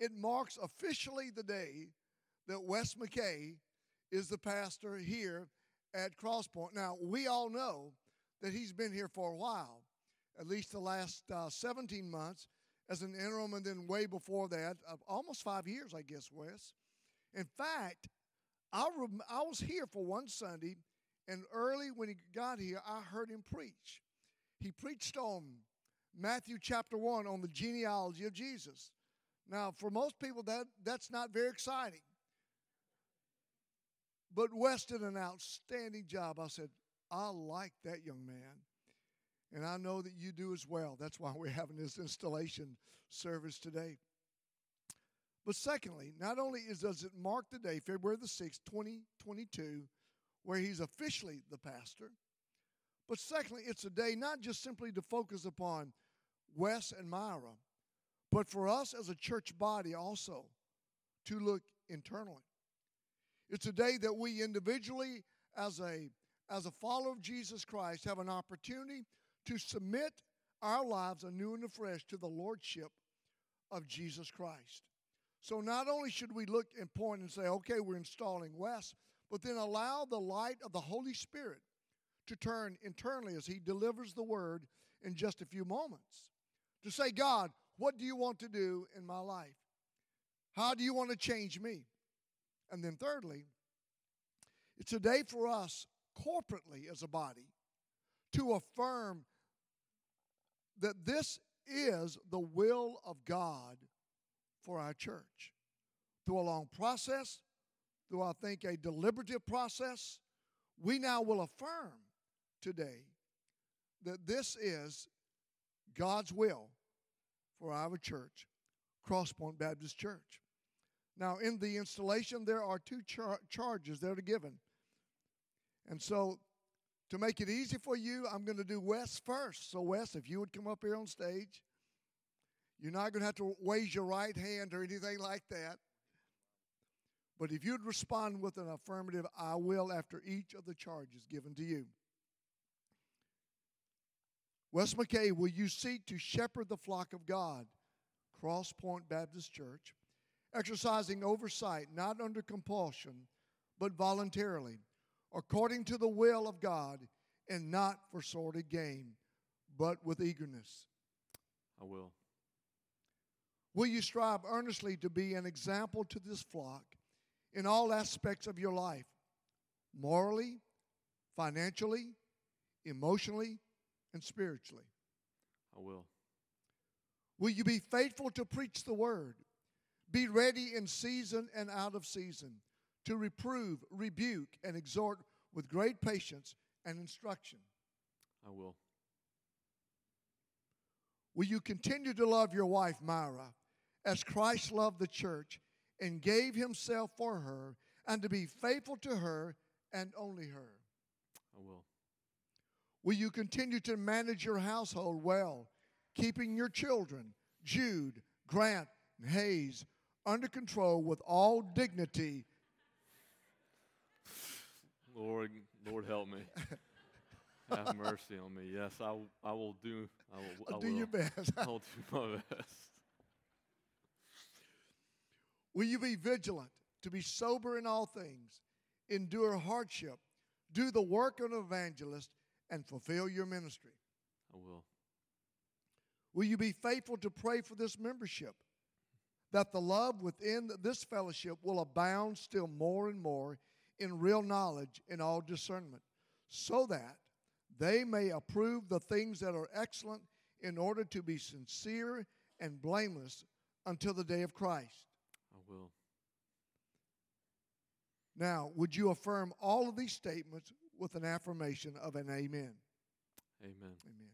it marks officially the day that Wes McKay is the pastor here at Crosspoint. Now, we all know that he's been here for a while, at least the last uh, 17 months as an interim, and then way before that, uh, almost five years, I guess, Wes. In fact, I, rem- I was here for one Sunday, and early when he got here, I heard him preach. He preached on Matthew chapter 1 on the genealogy of Jesus. Now, for most people, that, that's not very exciting. But Wes did an outstanding job. I said, I like that young man. And I know that you do as well. That's why we're having this installation service today. But secondly, not only is, does it mark the day, February the 6th, 2022, where he's officially the pastor, but secondly, it's a day not just simply to focus upon Wes and Myra, but for us as a church body also to look internally. It's a day that we individually, as a, as a follower of Jesus Christ, have an opportunity to submit our lives anew and afresh to the Lordship of Jesus Christ. So not only should we look and point and say, okay, we're installing Wes, but then allow the light of the Holy Spirit to turn internally as He delivers the word in just a few moments. To say, God, what do you want to do in my life? How do you want to change me? And then, thirdly, it's a day for us corporately as a body to affirm that this is the will of God for our church. Through a long process, through I think a deliberative process, we now will affirm today that this is God's will for our church, Crosspoint Baptist Church. Now, in the installation, there are two char- charges that are given. And so, to make it easy for you, I'm going to do Wes first. So, Wes, if you would come up here on stage, you're not going to have to raise your right hand or anything like that. But if you'd respond with an affirmative, I will after each of the charges given to you. Wes McKay, will you seek to shepherd the flock of God, Cross Point Baptist Church, exercising oversight not under compulsion, but voluntarily, according to the will of God, and not for sordid gain, but with eagerness? I will. Will you strive earnestly to be an example to this flock in all aspects of your life, morally, financially, emotionally, and spiritually? I will. Will you be faithful to preach the word? Be ready in season and out of season to reprove, rebuke, and exhort with great patience and instruction. I will. Will you continue to love your wife, Myra, as Christ loved the church and gave himself for her, and to be faithful to her and only her? I will. Will you continue to manage your household well, keeping your children, Jude, Grant, and Hayes, under control with all dignity? Lord, Lord, help me. Have mercy on me. Yes, I, will- I will do. I will. I do will. your best. I'll do my best. Will you be vigilant, to be sober in all things, endure hardship, do the work of an evangelist, and fulfill your ministry? I will. Will you be faithful to pray for this membership? That the love within this fellowship will abound still more and more in real knowledge and all discernment, so that they may approve the things that are excellent in order to be sincere and blameless until the day of Christ. I will. Now, would you affirm all of these statements with an affirmation of an amen? Amen. Amen.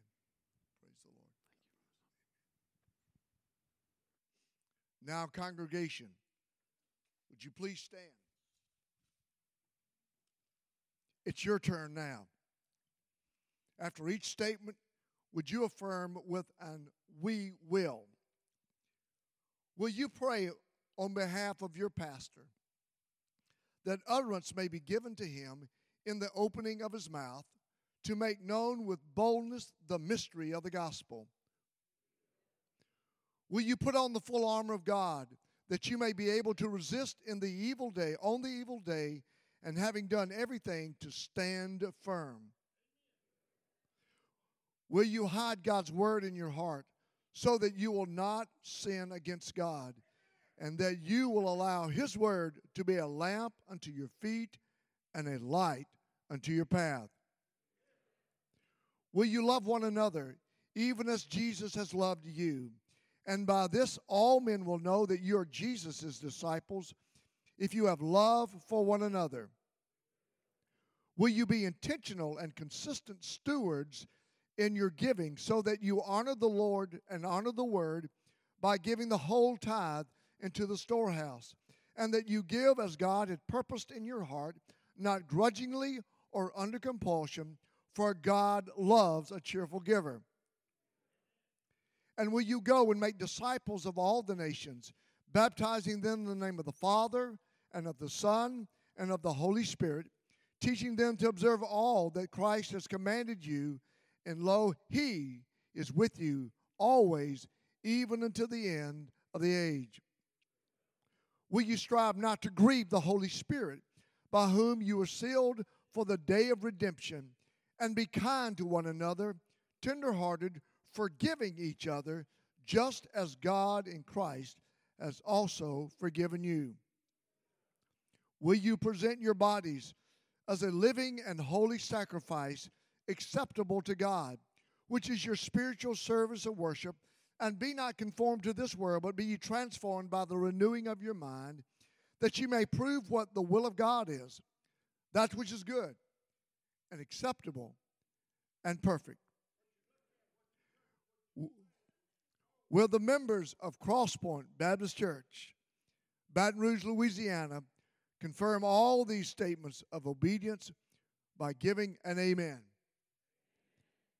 Praise the Lord. Now, congregation, would you please stand? It's your turn now. After each statement, would you affirm with an we will? Will you pray on behalf of your pastor that utterance may be given to him in the opening of his mouth to make known with boldness the mystery of the gospel? Will you put on the full armor of God that you may be able to resist in the evil day, on the evil day, and having done everything to stand firm. Will you hide God's word in your heart so that you will not sin against God and that you will allow His word to be a lamp unto your feet and a light unto your path? Will you love one another even as Jesus has loved you? And by this, all men will know that you are Jesus' disciples if you have love for one another. Will you be intentional and consistent stewards in your giving so that you honor the Lord and honor the word by giving the whole tithe into the storehouse, and that you give as God had purposed in your heart, not grudgingly or under compulsion, for God loves a cheerful giver. And will you go and make disciples of all the nations, baptizing them in the name of the Father and of the Son and of the Holy Spirit, teaching them to observe all that Christ has commanded you? And lo, He is with you always, even until the end of the age. Will you strive not to grieve the Holy Spirit, by whom you are sealed for the day of redemption? And be kind to one another, tenderhearted, forgiving each other, just as God in Christ has also forgiven you. Will you present your bodies as a living and holy sacrifice acceptable to God, which is your spiritual service of worship? And be not conformed to this world, but be ye transformed by the renewing of your mind, that ye may prove what the will of God is, that which is good and acceptable and perfect. Will the members of Crosspoint Baptist Church, Baton Rouge, Louisiana, confirm all these statements of obedience by giving an amen?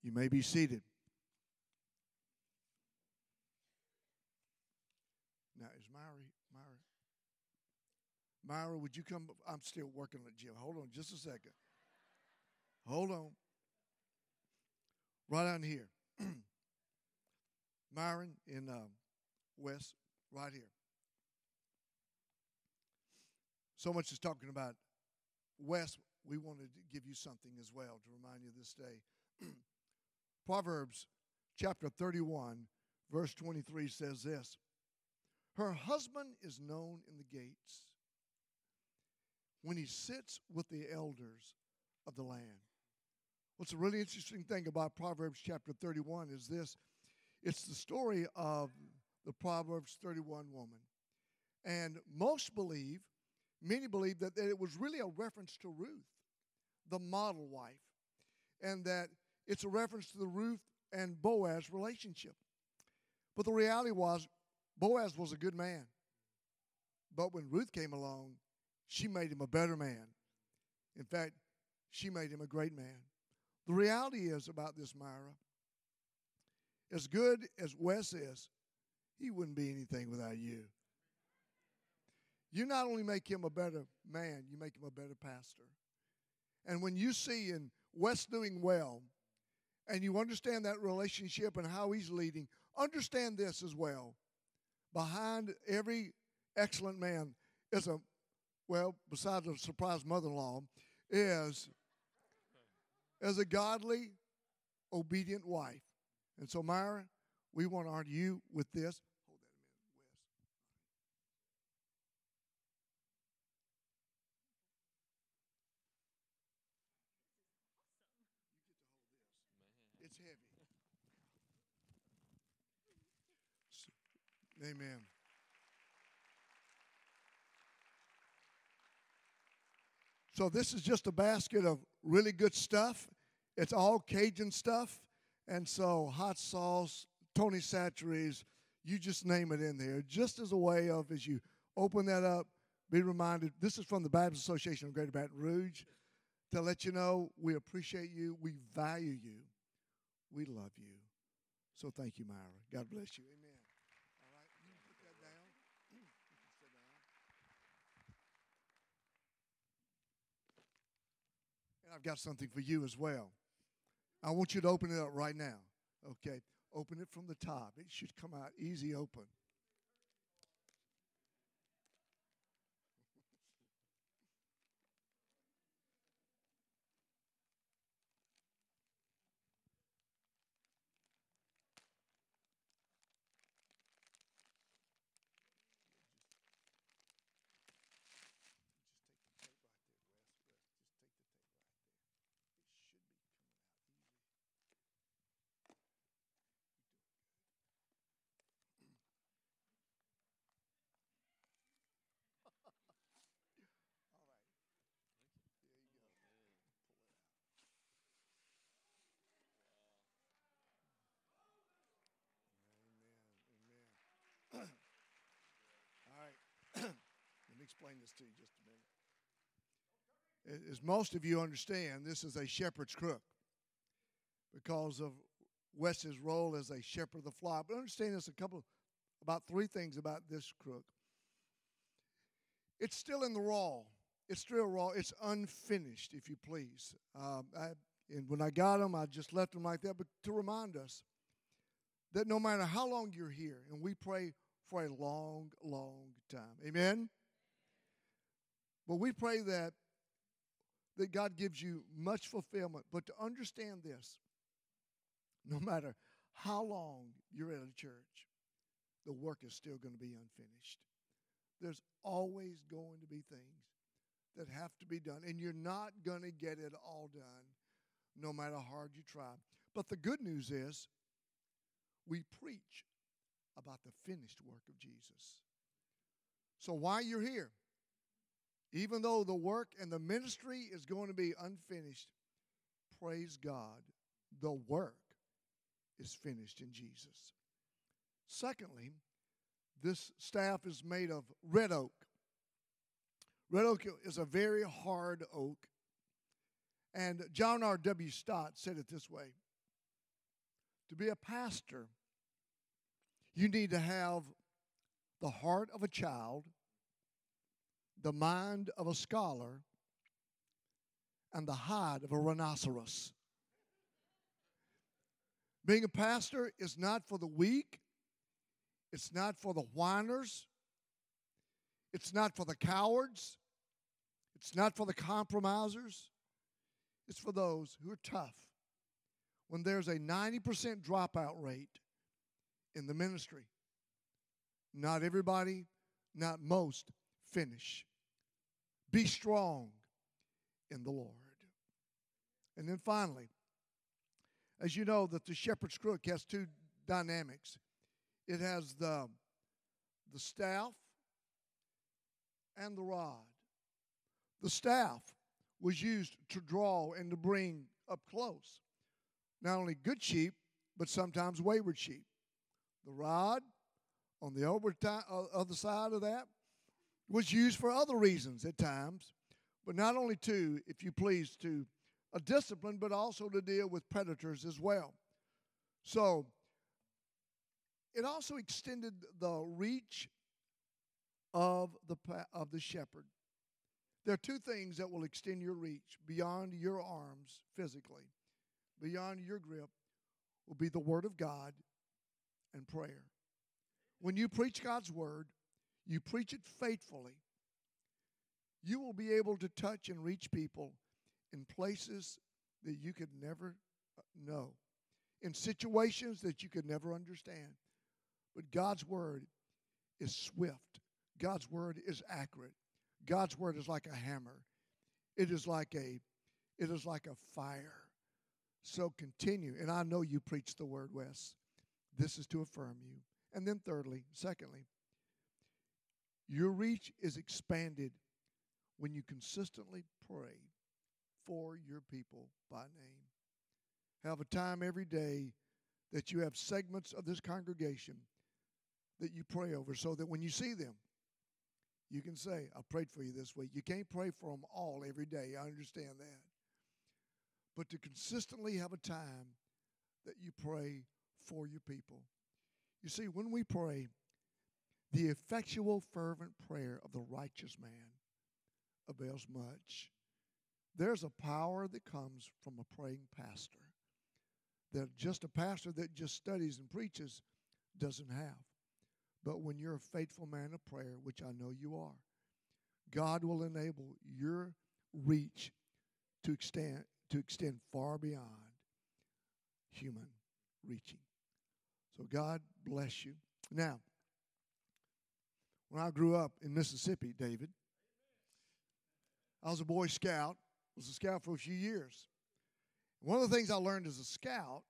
You may be seated. Now, is Myra, Myra, Myra, would you come? I'm still working on it, Jim. Hold on just a second. Hold on. Right on here. Myron in um, Wes, right here. So much is talking about Wes. We wanted to give you something as well to remind you this day. Proverbs chapter 31, verse 23 says this Her husband is known in the gates when he sits with the elders of the land. What's a really interesting thing about Proverbs chapter 31 is this it's the story of the Proverbs 31 woman. And most believe, many believe, that, that it was really a reference to Ruth, the model wife, and that it's a reference to the Ruth and Boaz relationship. But the reality was, Boaz was a good man. But when Ruth came along, she made him a better man. In fact, she made him a great man. The reality is about this Myra, as good as Wes is, he wouldn't be anything without you. You not only make him a better man, you make him a better pastor. And when you see in Wes doing well, and you understand that relationship and how he's leading, understand this as well. Behind every excellent man is a, well, besides a surprise mother in law, is as a godly, obedient wife. And so, Myra, we want to honor you with this. Hold that a minute, Wes. It's heavy. Amen. So this is just a basket of really good stuff. It's all Cajun stuff. And so hot sauce, Tony Chachere's, you just name it in there. Just as a way of, as you open that up, be reminded this is from the Baptist Association of Greater Baton Rouge to let you know we appreciate you, we value you, we love you. So thank you, Myra. God bless you. Amen. I've got something for you as well. I want you to open it up right now. Okay? Open it from the top. It should come out easy open. Explain this to you just a minute. As most of you understand, this is a shepherd's crook because of Wes's role as a shepherd of the flock. But understand this a couple, about three things about this crook. It's still in the raw. It's still raw. It's unfinished, if you please. Um, I, and when I got them, I just left them like that, but to remind us that no matter how long you're here, and we pray for a long, long time. Amen? But we pray that that God gives you much fulfillment. But to understand this, no matter how long you're at a church, the work is still going to be unfinished. There's always going to be things that have to be done, and you're not going to get it all done no matter how hard you try. But the good news is we preach about the finished work of Jesus. So while you're here, even though the work and the ministry is going to be unfinished, praise God, the work is finished in Jesus. Secondly, this staff is made of red oak. Red oak is a very hard oak. And John R.W. Stott said it this way To be a pastor, you need to have the heart of a child, the mind of a scholar, and the hide of a rhinoceros. Being a pastor is not for the weak, it's not for the whiners, it's not for the cowards, it's not for the compromisers, it's for those who are tough. When there's a 90% dropout rate, in the ministry. Not everybody, not most finish. Be strong in the Lord. And then finally, as you know, that the shepherd's crook has two dynamics. It has the, the staff and the rod. The staff was used to draw and to bring up close not only good sheep, but sometimes wayward sheep. The rod on the other side of that was used for other reasons at times, but not only to, if you please, to a discipline, but also to deal with predators as well. So it also extended the reach of the of the shepherd. There are two things that will extend your reach beyond your arms physically, beyond your grip, will be the word of God and prayer. When you preach God's word, you preach it faithfully, you will be able to touch and reach people in places that you could never uh, know, in situations that you could never understand. But God's word is swift, God's word is accurate. God's word is like a hammer. It is like a it is like a fire. So continue. And I know you preach the word, Wes. This is to affirm you. And then, thirdly, secondly, your reach is expanded when you consistently pray for your people by name. Have a time every day that you have segments of this congregation that you pray over so that when you see them, you can say, I prayed for you this week. You can't pray for them all every day. I understand that. But to consistently have a time that you pray for your people. You see, when we pray, the effectual, fervent prayer of the righteous man avails much. There's a power that comes from a praying pastor that just a pastor that just studies and preaches doesn't have. But when you're a faithful man of prayer, which I know you are, God will enable your reach to extend to extend far beyond human reaching. So God bless you. Now, when I grew up in Mississippi, David, I was a Boy Scout. Was a scout for a few years. One of the things I learned as a scout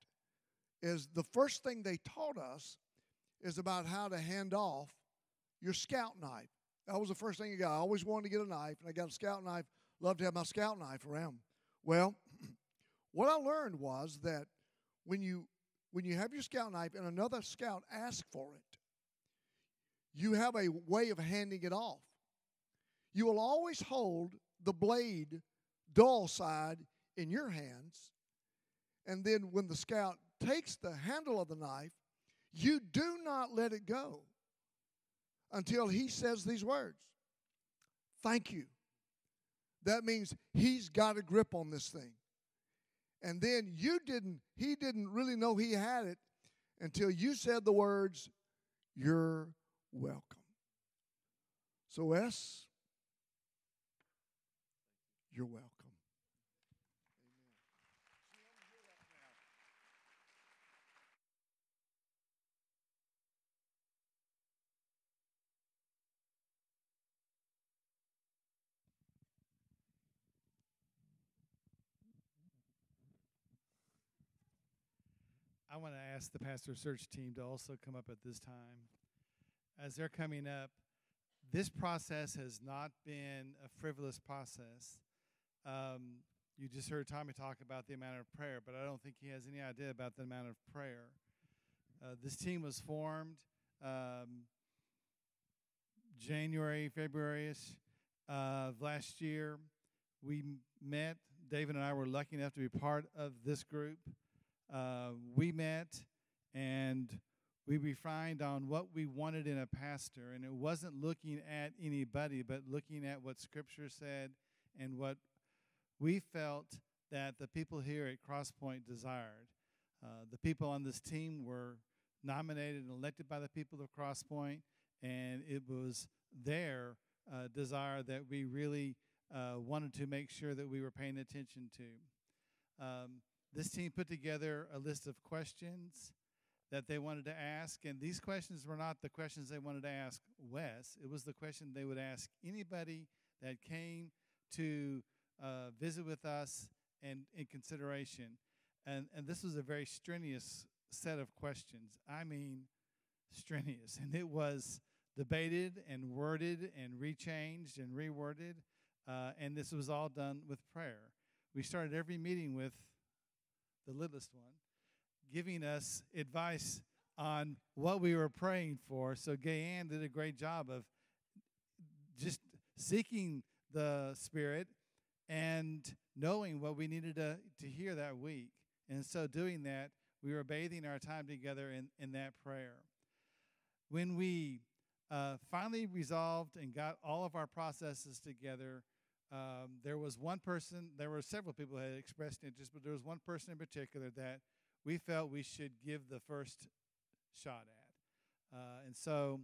is the first thing they taught us is about how to hand off your scout knife. That was the first thing I got. I always wanted to get a knife, and I got a scout knife. Love to have my scout knife around. Well, what I learned was that when you when you have your scout knife and another scout asks for it, you have a way of handing it off. you will always hold the blade, dull side, in your hands. And then when the scout takes the handle of the knife, you do not let it go until he says these words Thank you. That means he's got a grip on this thing. And then you didn't, he didn't really know he had it until you said the words, You're welcome. So, S, you're welcome. I want to ask the pastor search team to also come up at this time. As they're coming up, this process has not been a frivolous process. Um, you just heard Tommy talk about the amount of prayer, but I don't think he has any idea about the amount of prayer. Uh, this team was formed um, January, February of last year. We met. David and I were lucky enough to be part of this group uh, we met and we refined on what we wanted in a pastor. And it wasn't looking at anybody, but looking at what Scripture said and what we felt that the people here at Crosspoint desired. Uh, the people on this team were nominated and elected by the people of Crosspoint, and it was their uh, desire that we really uh, wanted to make sure that we were paying attention to. Um, this team put together a list of questions that they wanted to ask, and these questions were not the questions they wanted to ask Wes. It was the question they would ask anybody that came to uh, visit with us and in consideration. And, and this was a very strenuous set of questions. I mean, strenuous. And it was debated and worded and rechanged and reworded. Uh, and this was all done with prayer. We started every meeting with the littlest one, giving us advice on what we were praying for. So Gayanne did a great job of just seeking the Spirit and knowing what we needed to, to hear that week. And so doing that, we were bathing our time together in, in that prayer. When we uh, finally resolved and got all of our processes together, um, there was one person, there were several people that had expressed interest, but there was one person in particular that we felt we should give the first shot at. Uh, and so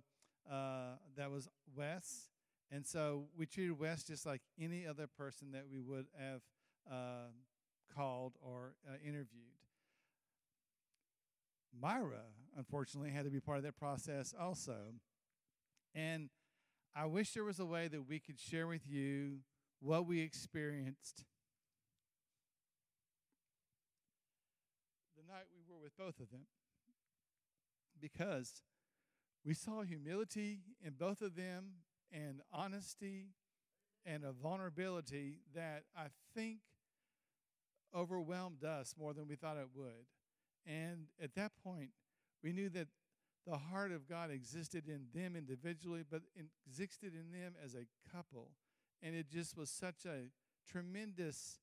uh, that was Wes. And so we treated Wes just like any other person that we would have uh, called or uh, interviewed. Myra, unfortunately, had to be part of that process also. And I wish there was a way that we could share with you what we experienced night we were with both of them because we saw humility in both of them and honesty and a vulnerability that I think overwhelmed us more than we thought it would. And at that point, we knew that the heart of God existed in them individually, but existed in them as a couple and it just was such a tremendous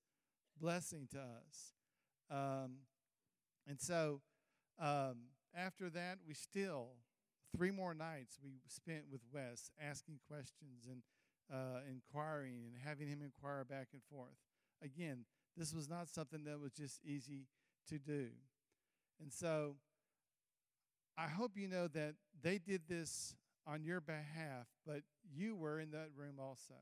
blessing to us. Um, and so um, after that, we still, three more nights we spent with Wes asking questions and uh, inquiring and having him inquire back and forth. Again, this was not something that was just easy to do. And so I hope you know that they did this on your behalf, but you were in that room also.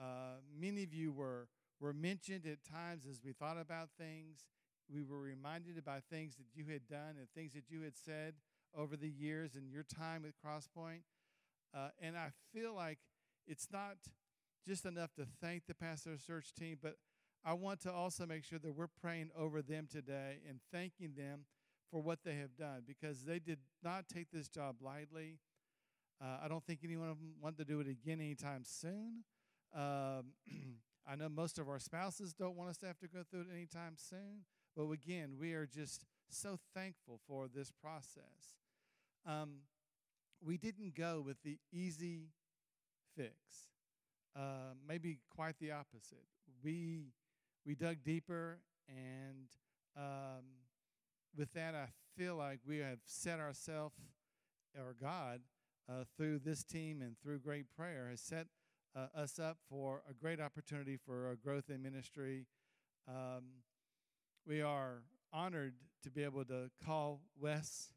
Uh, many of you were, were mentioned at times as we thought about things. We were reminded about things that you had done and things that you had said over the years and your time at Crosspoint. Uh, and I feel like it's not just enough to thank the pastor search team, but I want to also make sure that we're praying over them today and thanking them for what they have done because they did not take this job lightly. Uh, I don't think anyone of them want to do it again anytime soon. Um, I know most of our spouses don't want us to have to go through it anytime soon, but again, we are just so thankful for this process. Um, we didn't go with the easy fix. uh, maybe quite the opposite. We we dug deeper, and um, with that, I feel like we have set ourselves, or God, uh, through this team and through great prayer, has set uh, us up for a great opportunity for growth in ministry. Um, we are honored to be able to call Wes.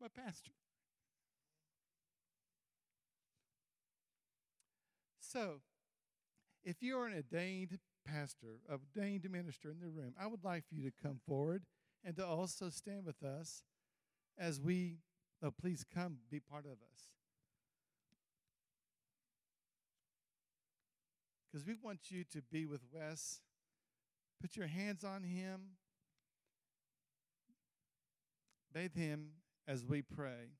My pastor. So, if you're an ordained pastor, ordained minister in the room, I would like for you to come forward and to also stand with us as we, oh, please come be part of us. Because we want you to be with Wes. Put your hands on him, bathe him as we pray.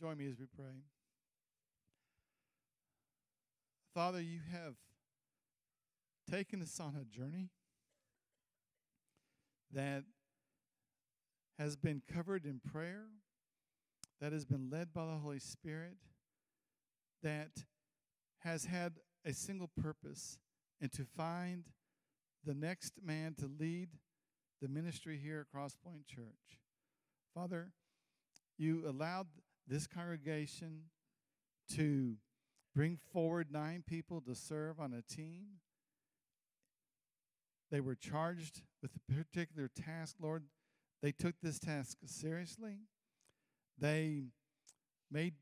Join me as we pray. Father, you have taken us on a journey that has been covered in prayer, that has been led by the Holy Spirit, that has had a single purpose and to find the next man to lead the ministry here at Crosspoint Church. Father, you allowed this congregation to bring forward nine people to serve on a team. They were charged with a particular task, Lord. They took this task seriously. They made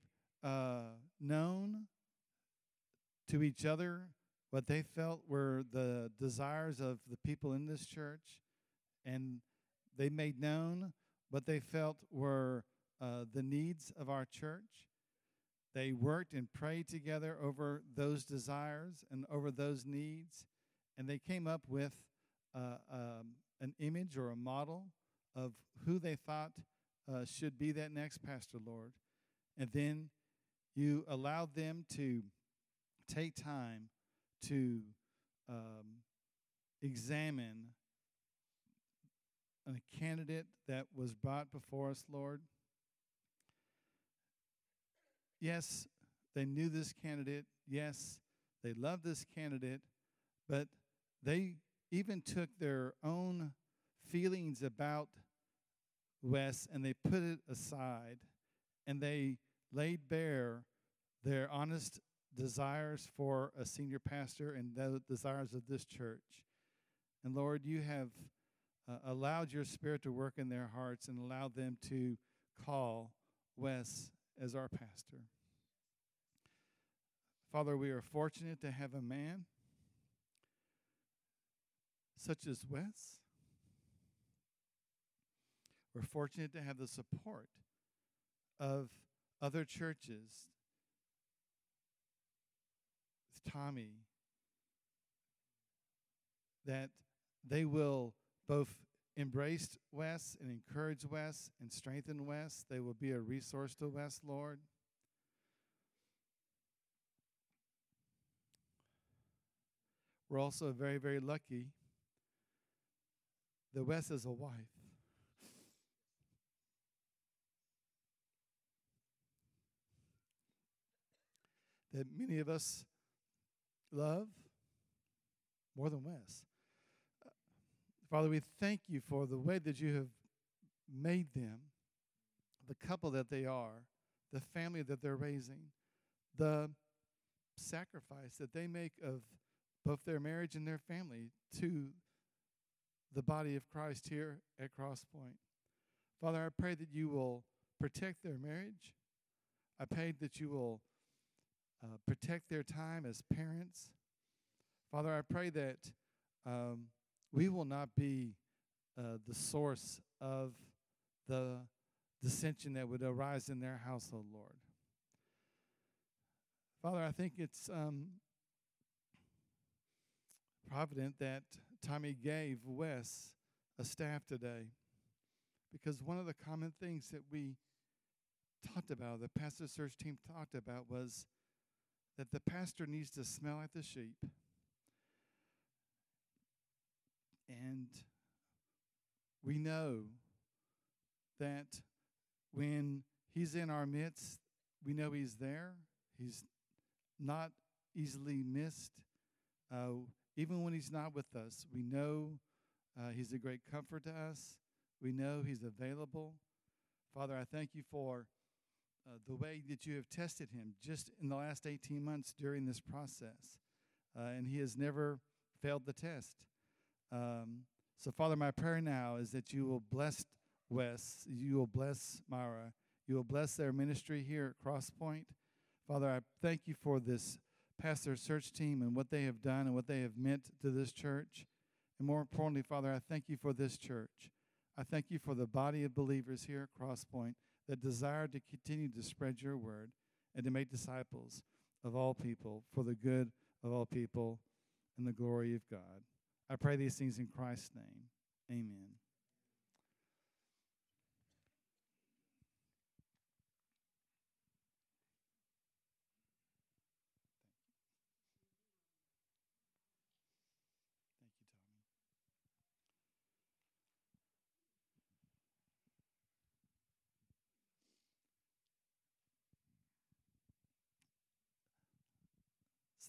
uh, known to each other what they felt were the desires of the people in this church, and they made known what they felt were uh, the needs of our church. They worked and prayed together over those desires and over those needs, and they came up with uh, um, an image or a model of who they thought uh, should be that next pastor, Lord. And then you allowed them to take time to um, examine a candidate that was brought before us, Lord. Yes, they knew this candidate. Yes, they loved this candidate, but they even took their own feelings about Wes and they put it aside and they laid bare their honest desires for a senior pastor and the desires of this church. And Lord, you have uh, allowed your spirit to work in their hearts and allowed them to call Wes as our pastor. Father, we are fortunate to have a man such as Wes. We're fortunate to have the support of other churches. Tommy, that they will both embrace Wes and encourage Wes and strengthen Wes. They will be a resource to Wes, Lord. We're also very, very lucky that Wes is a wife. That many of us love more than Wes. Uh, Father, we thank you for the way that you have made them, the couple that they are, the family that they're raising, the sacrifice that they make of both their marriage and their family to the body of Christ here at Crosspoint. Father, I pray that you will protect their marriage. I pray that you will uh, protect their time as parents. Father, I pray that um, we will not be uh, the source of the dissension that would arise in their household, Lord. Father, I think it's um, provident that Tommy gave Wes a staff today because one of the common things that we talked about, the pastor search team talked about, was that the pastor needs to smell like the sheep and we know that when He's in our midst, we know He's there. He's not easily missed. Uh, even when He's not with us, we know uh, He's a great comfort to us. We know He's available. Father, I thank you for uh, the way that you have tested Him just in the last 18 months during this process. Uh, and He has never failed the test. Um, so, Father, my prayer now is that you will bless Wes, you will bless Myra, you will bless their ministry here at Crosspoint. Father, I thank you for this pastor search team and what they have done and what they have meant to this church. And more importantly, Father, I thank you for this church. I thank you for the body of believers here at Crosspoint that desire to continue to spread your word and to make disciples of all people for the good of all people and the glory of God. I pray these things in Christ's name. Amen.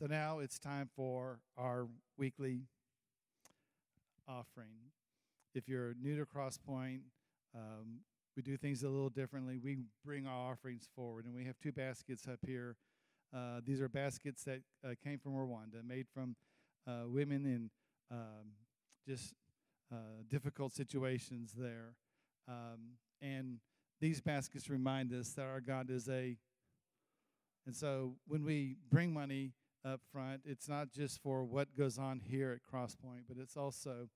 So now it's time for our weekly offering. If you're new to Crosspoint, um, we do things a little differently. We bring our offerings forward, and we have two baskets up here. Uh, these are baskets that uh, came from Rwanda, made from uh, women in um, just uh, difficult situations there. Um, and these baskets remind us that our God is a. And so when we bring money, up front. It's not just for what goes on here at Crosspoint, but it's also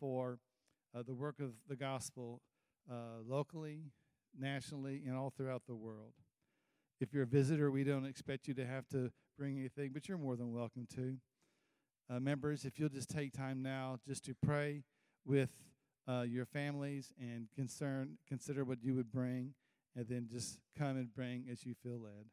for uh, the work of the gospel uh, locally, nationally, and all throughout the world. If you're a visitor, we don't expect you to have to bring anything, but you're more than welcome to. Uh, members, if you'll just take time now just to pray with uh, your families and concern, consider what you would bring, and then just come and bring as you feel led.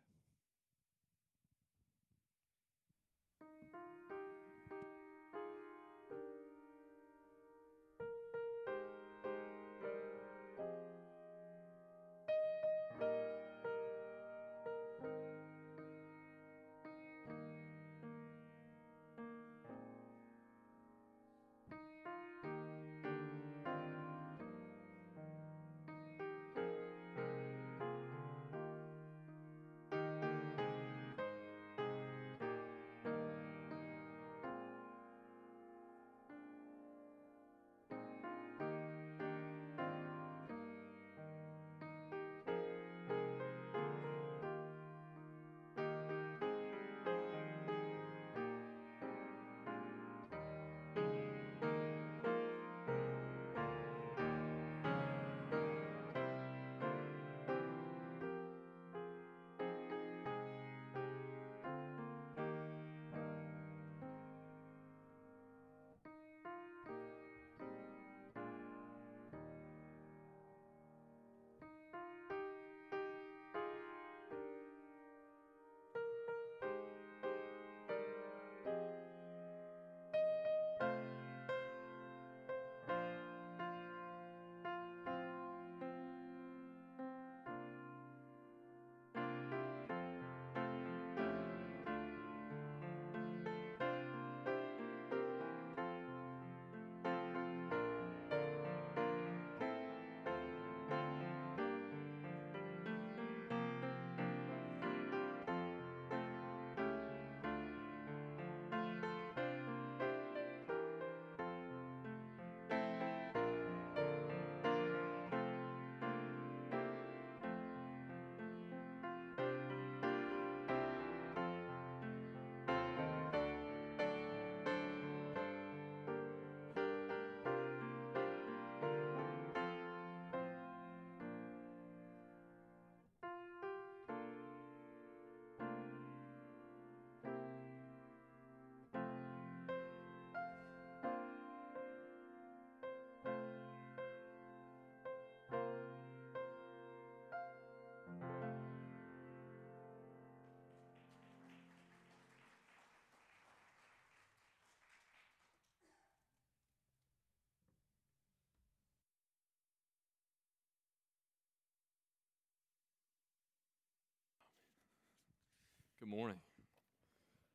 Good morning.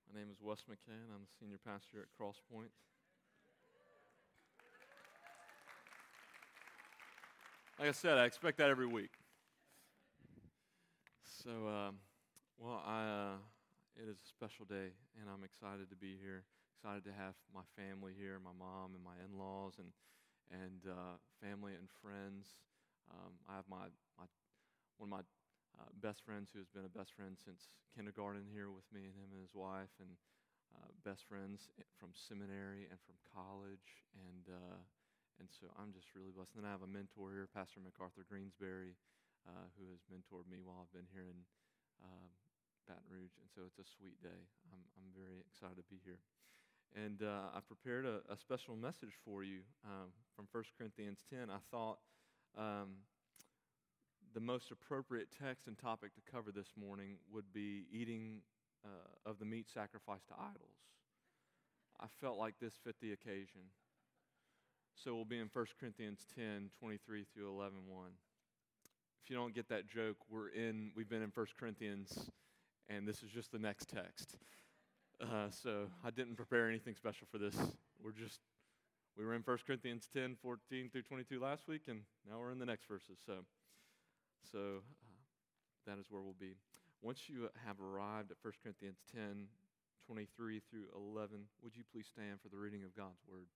My name is Wes McCann. I'm the senior pastor at Crosspoint. Like I said, I expect that every week. So, um, well, I, uh, it is a special day, and I'm excited to be here. Excited to have my family here, my mom and my in-laws, and and uh, family and friends. Um, I have my, my one of my uh, best friends who has been a best friend since kindergarten here with me and him and his wife, and uh, best friends from seminary and from college, and uh, and so I'm just really blessed. And then I have a mentor here, Pastor MacArthur Greensbury, uh, who has mentored me while I've been here in uh, Baton Rouge. And so it's a sweet day. I'm, I'm very excited to be here. And uh, I prepared a, a, special message for you um, from 1 Corinthians 10. I thought um, the most appropriate text and topic to cover this morning would be eating uh, of the meat sacrificed to idols. I felt like this fit the occasion. So we'll be in 1 Corinthians 10, 23 through 11, 1 if you don't get that joke, we're in, we've been in 1 Corinthians, and this is just the next text. Uh, so I didn't prepare anything special for this. We're just, we were in 1 Corinthians 10, 14 through 22 last week, and now we're in the next verses. So, so uh, that is where we'll be. Once you have arrived at 1 Corinthians 10, 23 through 11, would you please stand for the reading of God's word?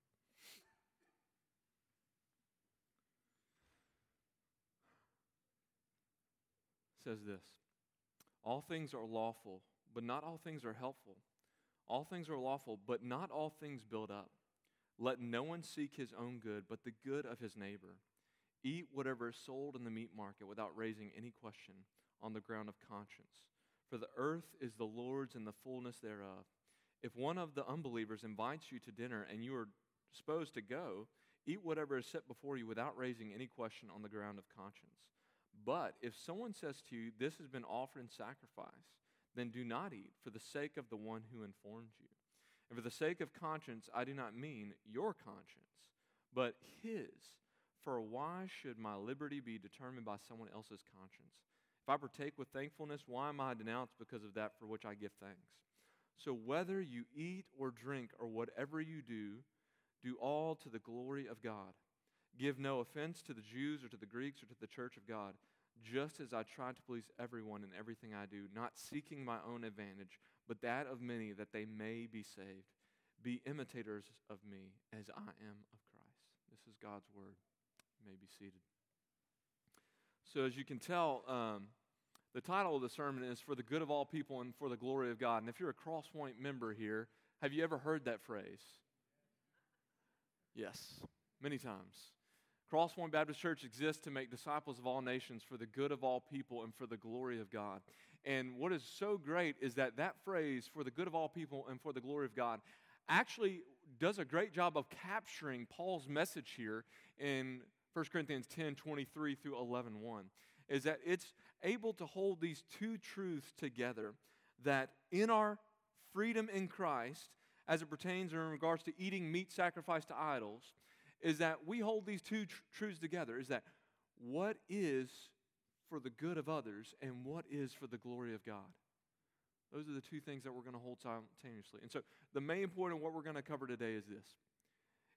says this All things are lawful, but not all things are helpful. All things are lawful, but not all things build up. Let no one seek his own good, but the good of his neighbor. Eat whatever is sold in the meat market without raising any question on the ground of conscience. For the earth is the Lord's and the fullness thereof. If one of the unbelievers invites you to dinner and you are disposed to go, eat whatever is set before you without raising any question on the ground of conscience. But if someone says to you, This has been offered in sacrifice, then do not eat for the sake of the one who informed you. And for the sake of conscience, I do not mean your conscience, but his. For why should my liberty be determined by someone else's conscience? If I partake with thankfulness, why am I denounced because of that for which I give thanks? So whether you eat or drink or whatever you do, do all to the glory of God. Give no offense to the Jews or to the Greeks or to the church of God, just as I try to please everyone in everything I do, not seeking my own advantage, but that of many, that they may be saved. Be imitators of me as I am of Christ. This is God's word. You may be seated. So, as you can tell, um, the title of the sermon is For the Good of All People and for the Glory of God. And if you're a Crosspoint member here, have you ever heard that phrase? Yes, many times. Crosspoint Baptist Church exists to make disciples of all nations for the good of all people and for the glory of God. And what is so great is that that phrase, for the good of all people and for the glory of God, actually does a great job of capturing Paul's message here in 1 Corinthians 10 23 through 11 1. Is that it's able to hold these two truths together that in our freedom in Christ, as it pertains or in regards to eating meat sacrificed to idols, is that we hold these two tr- truths together is that what is for the good of others and what is for the glory of God. Those are the two things that we're going to hold simultaneously. And so the main point of what we're going to cover today is this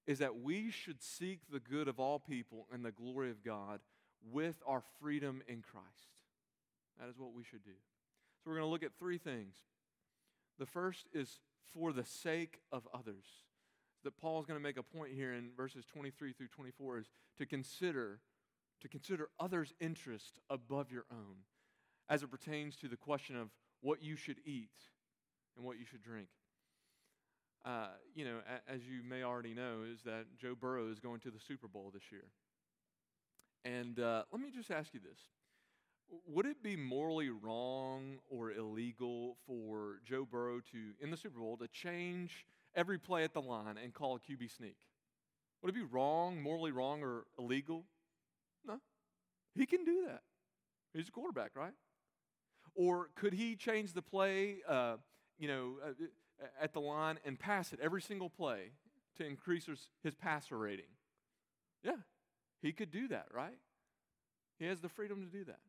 is that we should seek the good of all people and the glory of God with our freedom in Christ. That is what we should do. So we're going to look at three things. The first is for the sake of others that Paul is going to make a point here in verses 23 through 24 is to consider to consider others' interest above your own as it pertains to the question of what you should eat and what you should drink. Uh, you know, a, as you may already know, is that Joe Burrow is going to the Super Bowl this year. And uh, let me just ask you this Would it be morally wrong or illegal for Joe Burrow to, in the Super Bowl, to change every play at the line and call a QB sneak? Would it be wrong, morally wrong, or illegal? No. He can do that. He's a quarterback, right? Or could he change the play, uh, you know, uh, at the line and pass it every single play to increase his, his passer rating? Yeah, he could do that, right? He has the freedom to do that.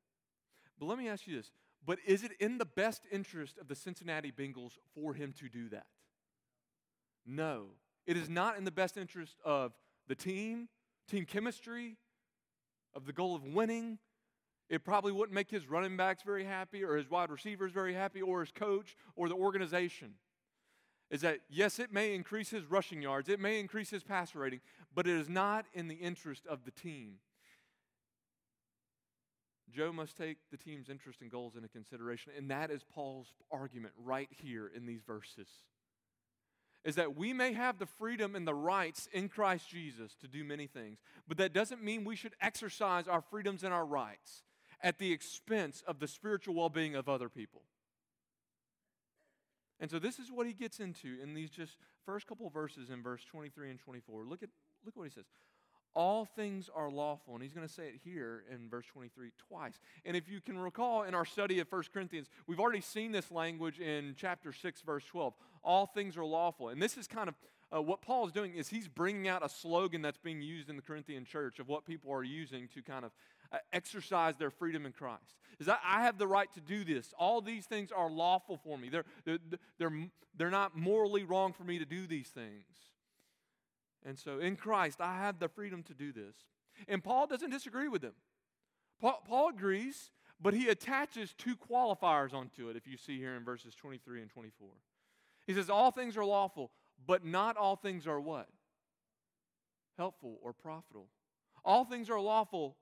But let me ask you this But is it in the best interest of the Cincinnati Bengals for him to do that? No. It is not in the best interest of the team, team chemistry, of the goal of winning. It probably wouldn't make his running backs very happy, or his wide receivers very happy, or his coach, or the organization. Is that, yes, it may increase his rushing yards, it may increase his passer rating, but it is not in the interest of the team. Joe must take the team's interest and goals into consideration, and that is Paul's argument right here in these verses is that we may have the freedom and the rights in Christ Jesus to do many things, but that doesn't mean we should exercise our freedoms and our rights at the expense of the spiritual well being of other people. And so this is what he gets into in these just first couple verses in verse 23 and 24. Look at look what he says all things are lawful. And he's going to say it here in verse 23 twice. And if you can recall in our study of 1 Corinthians, we've already seen this language in chapter 6, verse 12. All things are lawful. And this is kind of uh, what Paul is doing is he's bringing out a slogan that's being used in the Corinthian church of what people are using to kind of Uh, exercise their freedom in Christ. Is that I have the right to do this. All these things are lawful for me. They're, they're, they're, they're not morally wrong for me to do these things. And so in Christ, I have the freedom to do this. And Paul doesn't disagree with them. Paul, Paul, agrees, but he attaches two qualifiers onto it, if you see here in verses 23 and 24. He says, All things are lawful, but not all things are what? Helpful or profitable. All things are lawful,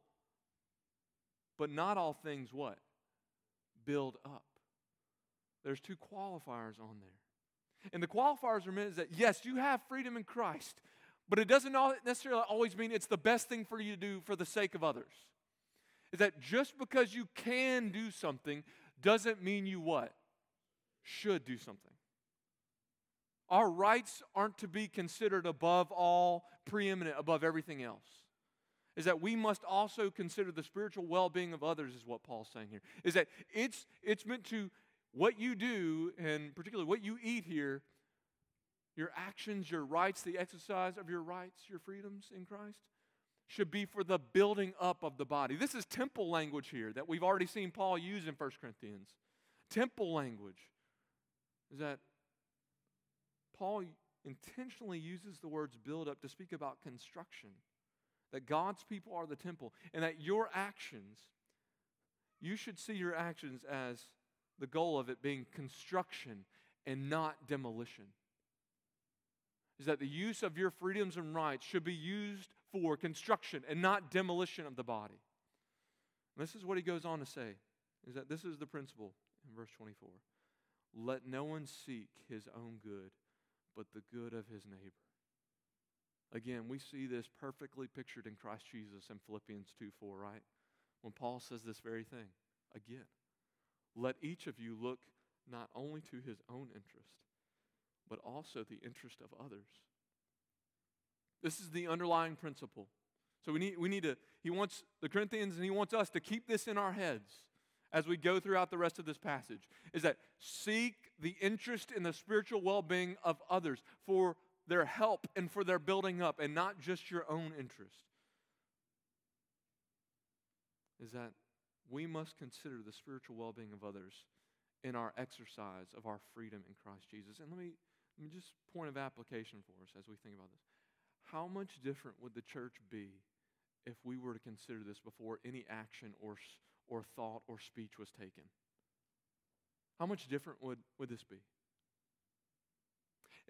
but not all things what? Build up. There's two qualifiers on there. And the qualifiers are meant is that yes, you have freedom in Christ, but it doesn't necessarily always mean it's the best thing for you to do for the sake of others. Is that just because you can do something doesn't mean you what? Should do something. Our rights aren't to be considered above all, preeminent above everything else. Is that we must also consider the spiritual well being of others, is what Paul's saying here. Is that it's, it's meant to, what you do, and particularly what you eat here, your actions, your rights, the exercise of your rights, your freedoms in Christ, should be for the building up of the body. This is temple language here that we've already seen Paul use in 1 Corinthians. Temple language is that Paul intentionally uses the words build up to speak about construction. That God's people are the temple, and that your actions, you should see your actions as the goal of it being construction and not demolition is that the use of your freedoms and rights should be used for construction and not demolition of the body. And this is what he goes on to say is that this is the principle in verse 24. Let no one seek his own good, but the good of his neighbor. Again, we see this perfectly pictured in Christ Jesus in Philippians 2 4, right? When Paul says this very thing. Again, let each of you look not only to his own interest, but also the interest of others. This is the underlying principle. So we need, we need to, he wants the Corinthians and he wants us to keep this in our heads as we go throughout the rest of this passage is that seek the interest in the spiritual well being of others for their help and for their building up and not just your own interest. Is that we must consider the spiritual well being of others in our exercise of our freedom in Christ Jesus. And let me I mean, just point of application for us as we think about this. How much different would the church be if we were to consider this before any action or, or thought or speech was taken? How much different would, would this be?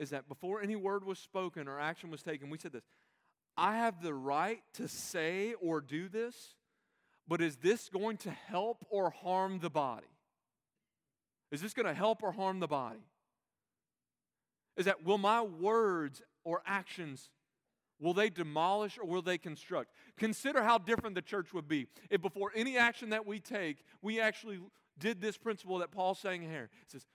Is that before any word was spoken or action was taken, we said this I have the right to say or do this, but is this going to help or harm the body? Is this going to help or harm the body? is that will my words or actions will they demolish or will they construct consider how different the church would be if before any action that we take we actually did this principle that paul's saying here it says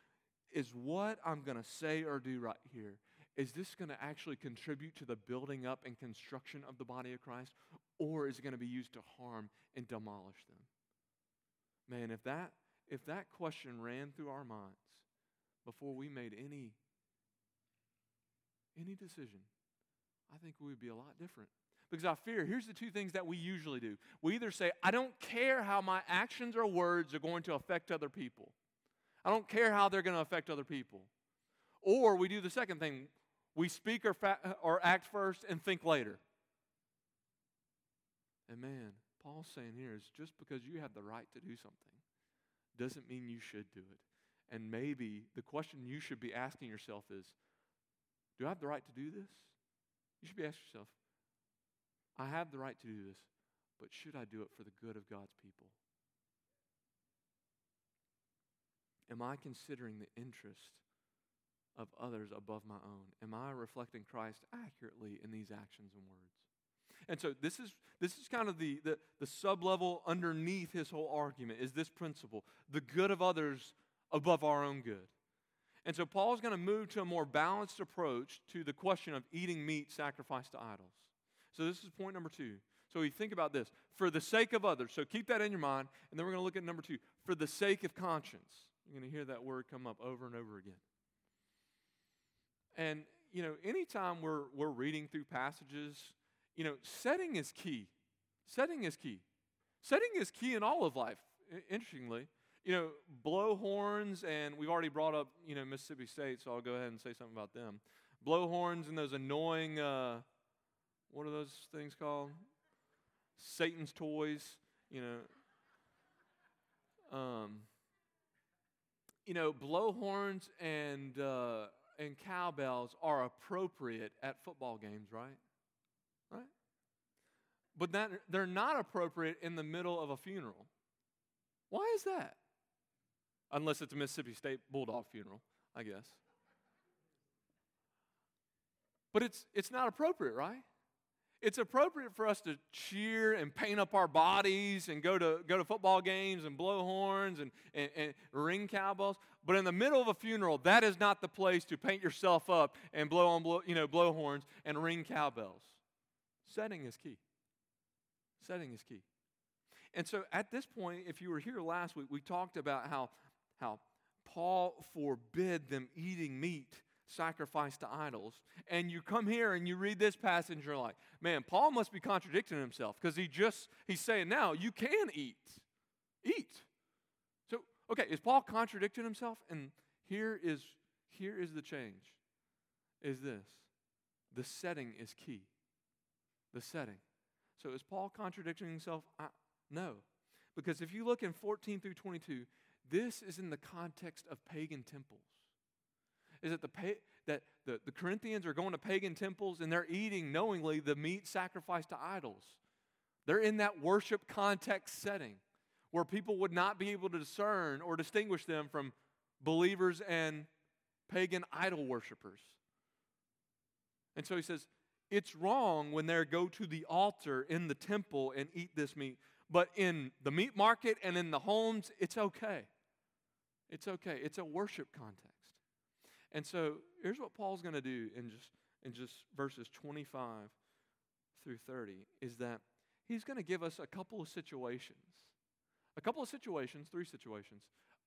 is what i'm going to say or do right here is this going to actually contribute to the building up and construction of the body of christ or is it going to be used to harm and demolish them man if that if that question ran through our minds before we made any any decision, I think we would be a lot different. Because I fear, here's the two things that we usually do. We either say, I don't care how my actions or words are going to affect other people, I don't care how they're going to affect other people. Or we do the second thing we speak or, fa- or act first and think later. And man, Paul's saying here is just because you have the right to do something doesn't mean you should do it. And maybe the question you should be asking yourself is Do I have the right to do this? You should be asking yourself, I have the right to do this, but should I do it for the good of God's people? Am I considering the interest of others above my own? Am I reflecting Christ accurately in these actions and words? And so this is this is kind of the, the, the sub-level underneath his whole argument is this principle. The good of others above our own good. And so Paul's going to move to a more balanced approach to the question of eating meat sacrificed to idols. So this is point number two. So we think about this for the sake of others. So keep that in your mind, and then we're going to look at number two for the sake of conscience. You're going to hear that word come up over and over again. And you know, anytime we're we're reading through passages, you know, setting is key. Setting is key. Setting is key in all of life. Interestingly, you know, blow horns, and we've already brought up, you know, Mississippi State, so I'll go ahead and say something about them. Blow horns and those annoying, uh, what are those things called? Satan's toys, you know. Um, you know, blow horns and uh, and cowbells are appropriate at football games, right? Right? But that, they're not appropriate in the middle of a funeral. Why is that? Unless it's a Mississippi State Bulldog funeral, I guess. But it's, it's not appropriate, right? It's appropriate for us to cheer and paint up our bodies and go to, go to football games and blow horns and, and, and ring cowbells. But in the middle of a funeral, that is not the place to paint yourself up and blow on blow, you know, blow horns and ring cowbells. Setting is key. Setting is key. And so at this point, if you were here last week, we talked about how how Paul forbid them eating meat sacrificed to idols. And you come here and you read this passage and you're like, man, Paul must be contradicting himself because he just, he's saying now you can eat. Eat. So, okay, is Paul contradicting himself? And here is, here is the change, is this. The setting is key. The setting. So is Paul contradicting himself? I, no. Because if you look in 14 through 22, this is in the context of pagan temples. Is it the pa- that the, the Corinthians are going to pagan temples and they're eating knowingly the meat sacrificed to idols? They're in that worship context setting where people would not be able to discern or distinguish them from believers and pagan idol worshippers. And so he says, it's wrong when they go to the altar in the temple and eat this meat. But in the meat market and in the homes, it's okay. It's okay. It's a worship context. And so here's what Paul's going to do in just in just verses 25 through 30 is that he's going to give us a couple of situations. A couple of situations, three situations,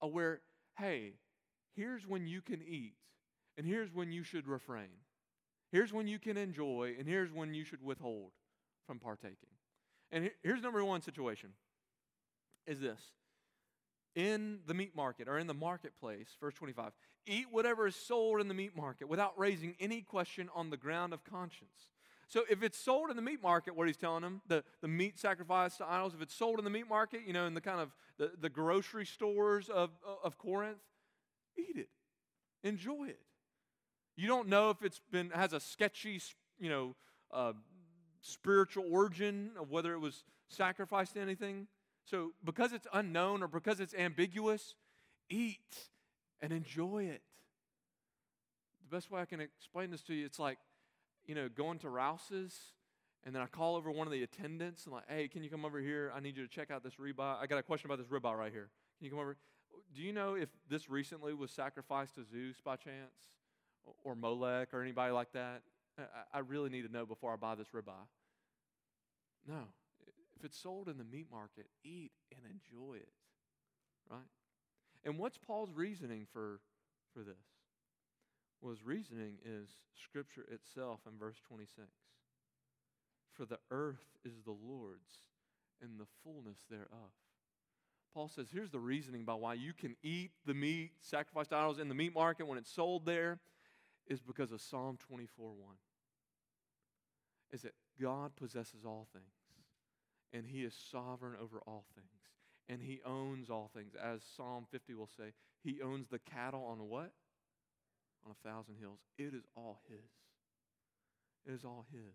uh, where, hey, here's when you can eat, and here's when you should refrain. Here's when you can enjoy, and here's when you should withhold from partaking. And here's number one situation is this in the meat market or in the marketplace, verse 25, eat whatever is sold in the meat market without raising any question on the ground of conscience. So if it's sold in the meat market, what he's telling them, the, the meat sacrificed to idols, if it's sold in the meat market, you know, in the kind of the, the grocery stores of, of Corinth, eat it. Enjoy it. You don't know if it's been has a sketchy, you know, uh, spiritual origin of whether it was sacrificed to anything. So, because it's unknown or because it's ambiguous, eat and enjoy it. The best way I can explain this to you, it's like, you know, going to Rouse's, and then I call over one of the attendants and like, hey, can you come over here? I need you to check out this ribeye. I got a question about this ribeye right here. Can you come over? Do you know if this recently was sacrificed to Zeus by chance, or Molech, or anybody like that? I really need to know before I buy this ribeye. No, if it's sold in the meat market, eat and enjoy it. Right? And what's Paul's reasoning for, for this? Well, his reasoning is Scripture itself in verse 26. for the earth is the Lord's and the fullness thereof. Paul says, here's the reasoning by why you can eat the meat sacrificed idols in the meat market when it's sold there, is because of Psalm 24 1. Is that God possesses all things, and He is sovereign over all things, and He owns all things. As Psalm 50 will say, He owns the cattle on what? On a thousand hills. It is all His. It is all His.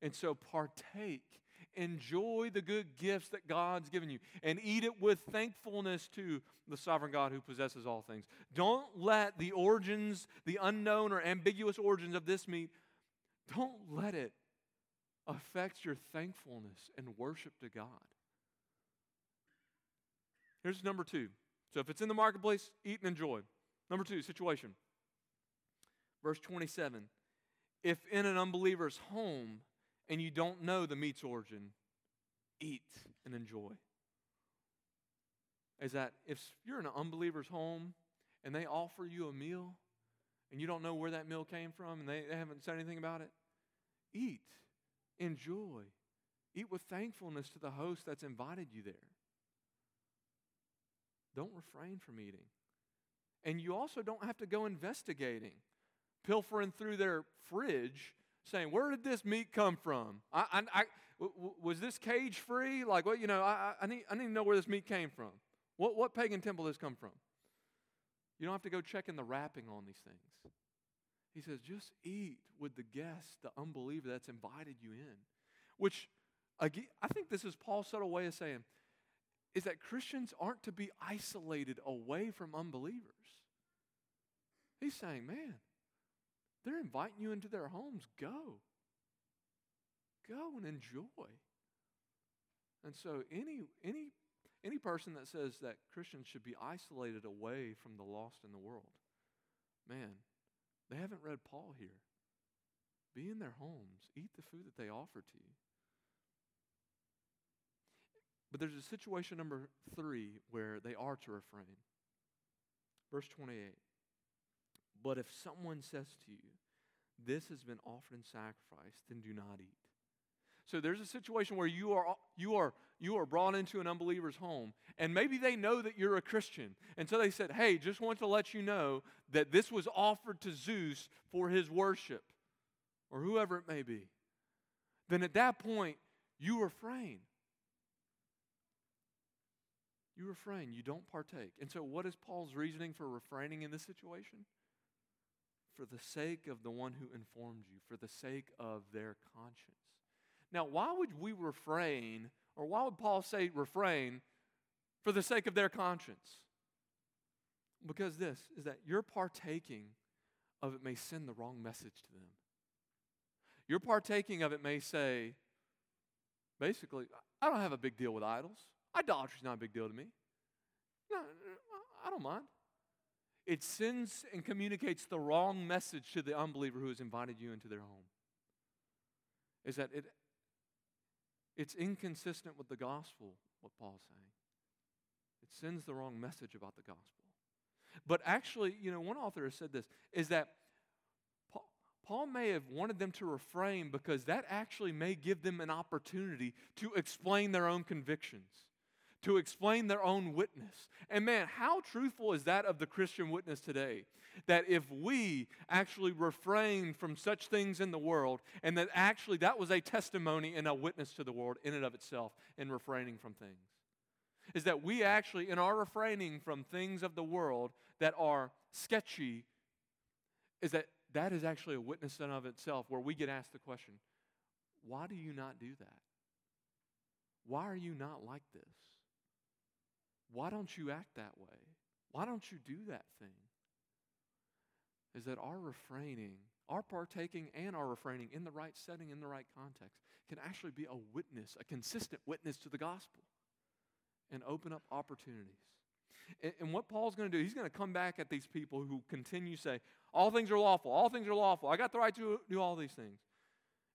And so partake, enjoy the good gifts that God's given you, and eat it with thankfulness to the sovereign God who possesses all things. Don't let the origins, the unknown or ambiguous origins of this meat, don't let it affect your thankfulness and worship to God. Here's number two. So if it's in the marketplace, eat and enjoy. Number two, situation. Verse 27 If in an unbeliever's home and you don't know the meat's origin, eat and enjoy. Is that if you're in an unbeliever's home and they offer you a meal and you don't know where that meal came from and they, they haven't said anything about it, eat, enjoy, eat with thankfulness to the host that's invited you there. Don't refrain from eating. And you also don't have to go investigating, pilfering through their fridge saying, Where did this meat come from? I, I, I w- was this cage free? Like, well, you know, I, I, need, I need to know where this meat came from. What, what pagan temple this come from? You don't have to go checking the wrapping on these things. He says, just eat with the guest, the unbeliever that's invited you in. Which, again, I think this is Paul's subtle way of saying, is that Christians aren't to be isolated away from unbelievers. He's saying, man, they're inviting you into their homes. Go. Go and enjoy. And so any any any person that says that Christians should be isolated away from the lost in the world, man, they haven't read Paul here. Be in their homes, eat the food that they offer to you. But there's a situation number three where they are to refrain. Verse 28. But if someone says to you, This has been offered in sacrifice, then do not eat. So there's a situation where you are, you are, you are brought into an unbeliever's home, and maybe they know that you're a Christian. And so they said, Hey, just want to let you know that this was offered to Zeus for his worship, or whoever it may be. Then at that point, you refrain. You refrain. You don't partake. And so, what is Paul's reasoning for refraining in this situation? for the sake of the one who informed you, for the sake of their conscience. Now, why would we refrain, or why would Paul say refrain for the sake of their conscience? Because this is that your partaking of it may send the wrong message to them. Your partaking of it may say, basically, I don't have a big deal with idols. Idolatry is not a big deal to me. No, I don't mind it sends and communicates the wrong message to the unbeliever who has invited you into their home. Is that it it's inconsistent with the gospel, what Paul's saying. It sends the wrong message about the gospel. But actually, you know, one author has said this is that Paul, Paul may have wanted them to refrain because that actually may give them an opportunity to explain their own convictions to explain their own witness. And man, how truthful is that of the Christian witness today? That if we actually refrain from such things in the world, and that actually that was a testimony and a witness to the world in and of itself in refraining from things. Is that we actually, in our refraining from things of the world that are sketchy, is that that is actually a witness in of itself where we get asked the question, why do you not do that? Why are you not like this? Why don't you act that way? Why don't you do that thing? Is that our refraining, our partaking and our refraining in the right setting, in the right context, can actually be a witness, a consistent witness to the gospel and open up opportunities. And, and what Paul's going to do, he's going to come back at these people who continue to say, All things are lawful, all things are lawful, I got the right to do all these things.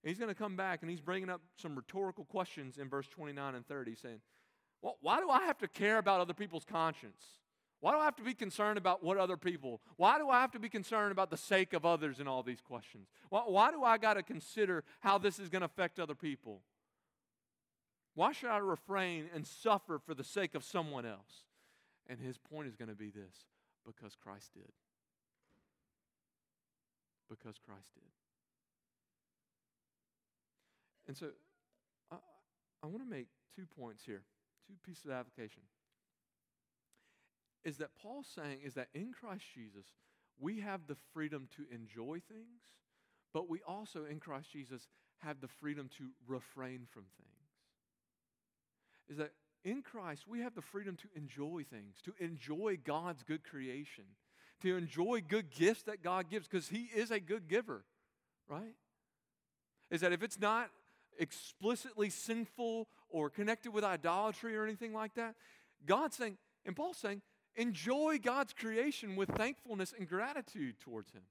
And he's going to come back and he's bringing up some rhetorical questions in verse 29 and 30, saying, well, why do I have to care about other people's conscience? Why do I have to be concerned about what other people? Why do I have to be concerned about the sake of others in all these questions? Why, why do I got to consider how this is going to affect other people? Why should I refrain and suffer for the sake of someone else? And his point is going to be this because Christ did. Because Christ did. And so I, I want to make two points here, two pieces of application is that Paul's saying is that in Christ Jesus, we have the freedom to enjoy things, but we also in Christ Jesus have the freedom to refrain from things. Is that in Christ, we have the freedom to enjoy things, to enjoy God's good creation, to enjoy good gifts that God gives, because He is a good giver, right? Is that if it's not explicitly sinful or connected with idolatry or anything like that, God's saying, and Paul's saying, Enjoy God's creation with thankfulness and gratitude towards Him.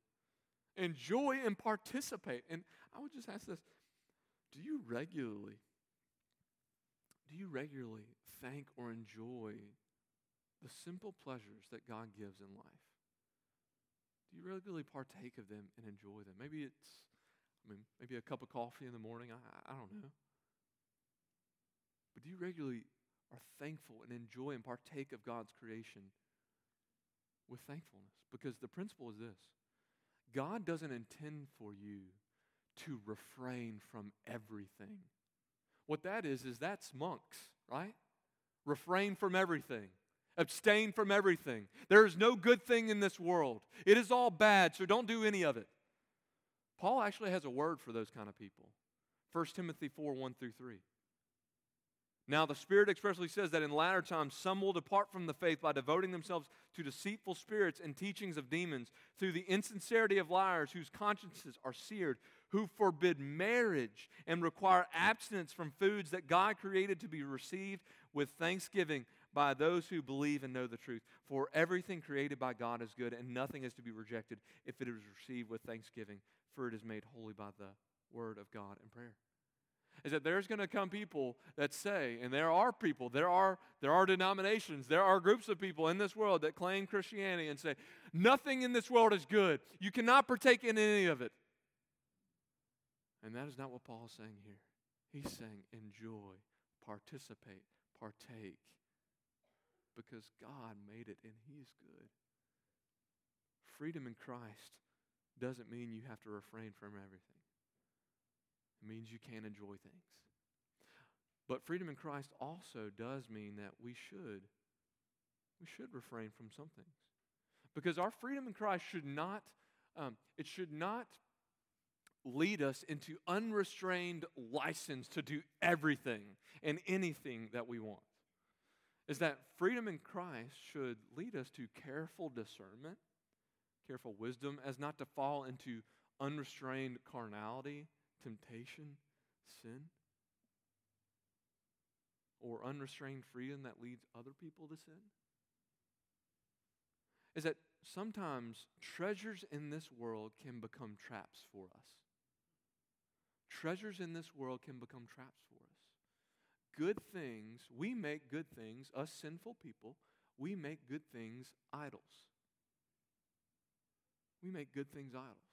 Enjoy and participate. And I would just ask this do you regularly, do you regularly thank or enjoy the simple pleasures that God gives in life? Do you regularly partake of them and enjoy them? Maybe it's, I mean, maybe a cup of coffee in the morning. I, I don't know. But do you regularly are thankful and enjoy and partake of God's creation with thankfulness. Because the principle is this God doesn't intend for you to refrain from everything. What that is, is that's monks, right? Refrain from everything. Abstain from everything. There is no good thing in this world. It is all bad, so don't do any of it. Paul actually has a word for those kind of people. 1 Timothy 4 1 through 3. Now, the Spirit expressly says that in latter times some will depart from the faith by devoting themselves to deceitful spirits and teachings of demons, through the insincerity of liars whose consciences are seared, who forbid marriage and require abstinence from foods that God created to be received with thanksgiving by those who believe and know the truth. For everything created by God is good, and nothing is to be rejected if it is received with thanksgiving, for it is made holy by the word of God and prayer is that there's going to come people that say, and there are people, there are, there are denominations, there are groups of people in this world that claim Christianity and say, nothing in this world is good. You cannot partake in any of it. And that is not what Paul is saying here. He's saying, enjoy, participate, partake, because God made it and He is good. Freedom in Christ doesn't mean you have to refrain from everything. Means you can't enjoy things. But freedom in Christ also does mean that we should we should refrain from some things. Because our freedom in Christ should not um, it should not lead us into unrestrained license to do everything and anything that we want. Is that freedom in Christ should lead us to careful discernment, careful wisdom, as not to fall into unrestrained carnality temptation, sin, or unrestrained freedom that leads other people to sin? Is that sometimes treasures in this world can become traps for us. Treasures in this world can become traps for us. Good things, we make good things, us sinful people, we make good things idols. We make good things idols.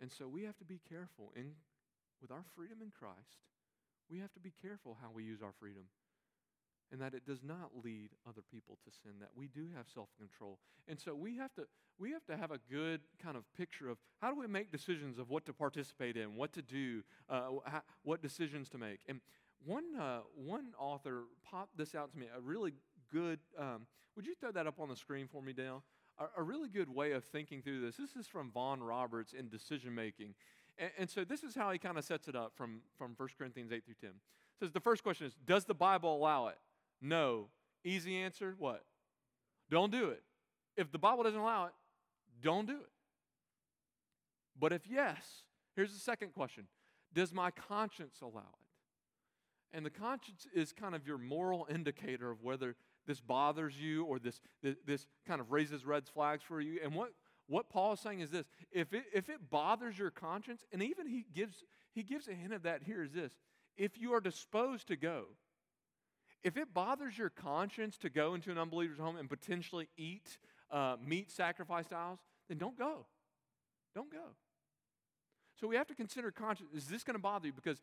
And so we have to be careful in with our freedom in Christ. We have to be careful how we use our freedom and that it does not lead other people to sin that we do have self-control and so we have to we have to have a good kind of picture of how do we make decisions of what to participate in what to do uh, what decisions to make and one uh, one author popped this out to me a really good um, would you throw that up on the screen for me dale a, a, really good way of thinking through this. This is from Vaughan Roberts in decision making. And, and, so this is how he kind of sets it up from, from 1 Corinthians 8 through 10. It says the first question is Does the Bible allow it? No. Easy answer what? Don't do it. If the Bible doesn't allow it, don't do it. But if yes, here's the second question Does my conscience allow it? And the conscience is kind of your moral indicator of whether this bothers you or this, this, this kind of raises red flags for you. And what, what Paul is saying is this if it, if it bothers your conscience, and even he gives, he gives a hint of that here is this if you are disposed to go, if it bothers your conscience to go into an unbeliever's home and potentially eat uh, meat sacrificed owls, then don't go. Don't go. So we have to consider conscience. Is this going to bother you? Because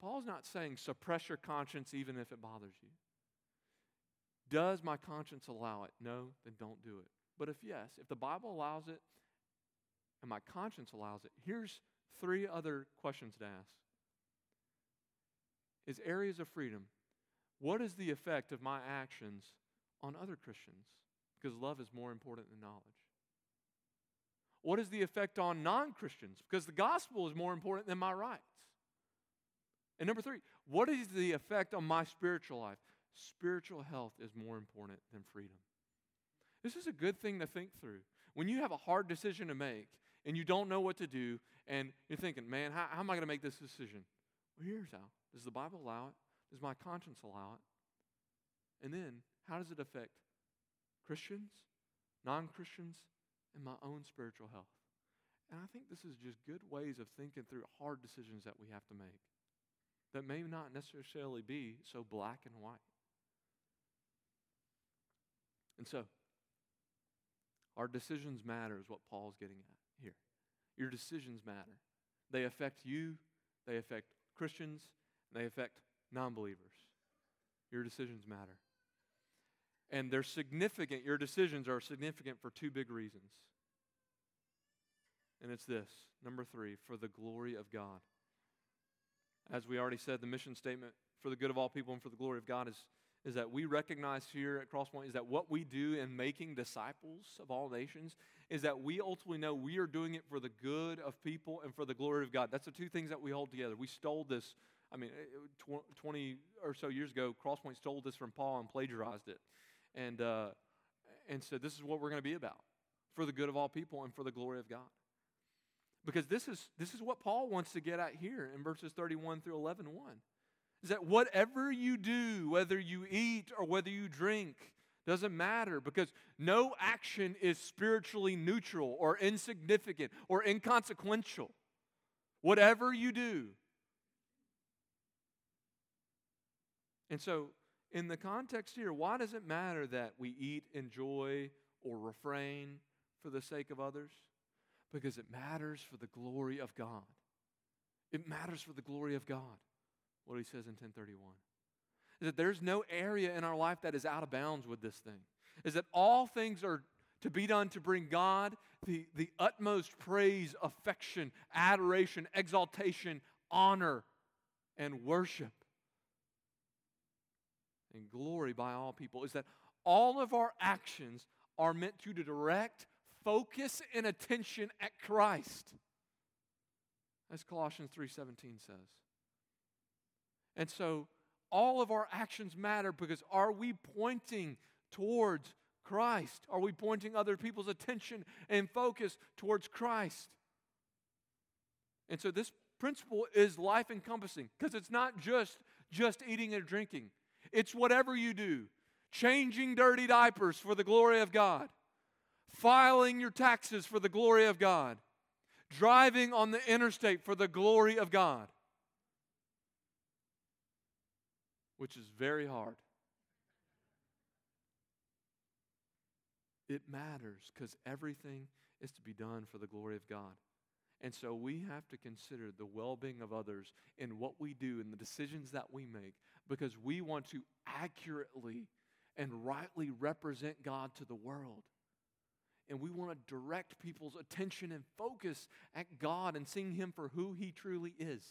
Paul's not saying suppress your conscience even if it bothers you. Does my conscience allow it? No, then don't do it. But if yes, if the Bible allows it and my conscience allows it, here's three other questions to ask. Is areas of freedom, what is the effect of my actions on other Christians? Because love is more important than knowledge. What is the effect on non Christians? Because the gospel is more important than my rights. And number three, what is the effect on my spiritual life? Spiritual health is more important than freedom. This is a good thing to think through. When you have a hard decision to make and you don't know what to do, and you're thinking, man, how, how am I going to make this decision? Well, here's how. Does the Bible allow it? Does my conscience allow it? And then, how does it affect Christians, non Christians, and my own spiritual health? And I think this is just good ways of thinking through hard decisions that we have to make that may not necessarily be so black and white. And so, our decisions matter, is what Paul's getting at here. Your decisions matter. They affect you, they affect Christians, and they affect non believers. Your decisions matter. And they're significant, your decisions are significant for two big reasons. And it's this number three, for the glory of God. As we already said, the mission statement for the good of all people and for the glory of God is, is that we recognize here at Crosspoint is that what we do in making disciples of all nations is that we ultimately know we are doing it for the good of people and for the glory of God. That's the two things that we hold together. We stole this, I mean, 20 or so years ago, Crosspoint stole this from Paul and plagiarized it. And, uh, and said, this is what we're going to be about for the good of all people and for the glory of God. Because this is, this is what Paul wants to get at here in verses 31 through 11 1. Is that whatever you do, whether you eat or whether you drink, doesn't matter because no action is spiritually neutral or insignificant or inconsequential. Whatever you do. And so, in the context here, why does it matter that we eat, enjoy, or refrain for the sake of others? Because it matters for the glory of God. It matters for the glory of God. What he says in 1031 is that there's no area in our life that is out of bounds with this thing. Is that all things are to be done to bring God the, the utmost praise, affection, adoration, exaltation, honor, and worship. And glory by all people. Is that all of our actions are meant to direct focus and attention at Christ. As Colossians 3:17 says. And so all of our actions matter because are we pointing towards Christ? Are we pointing other people's attention and focus towards Christ? And so this principle is life encompassing because it's not just just eating and drinking. It's whatever you do. Changing dirty diapers for the glory of God filing your taxes for the glory of God, driving on the interstate for the glory of God, which is very hard. It matters because everything is to be done for the glory of God. And so we have to consider the well being of others in what we do and the decisions that we make because we want to accurately and rightly represent God to the world and we want to direct people's attention and focus at God and seeing Him for who He truly is.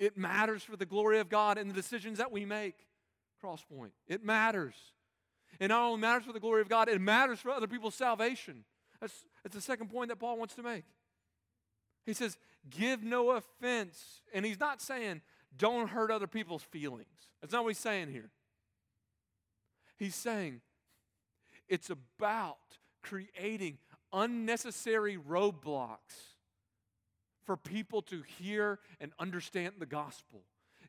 It matters for the glory of God and the decisions that we make. Crosspoint. It matters. It not only matters for the glory of God, it matters for other people's salvation. That's, that's the second point that Paul wants to make. He says, give no offense. And he's not saying, don't hurt other people's feelings. That's not what he's saying here. He's saying, it's about creating unnecessary roadblocks for people to hear and understand the gospel.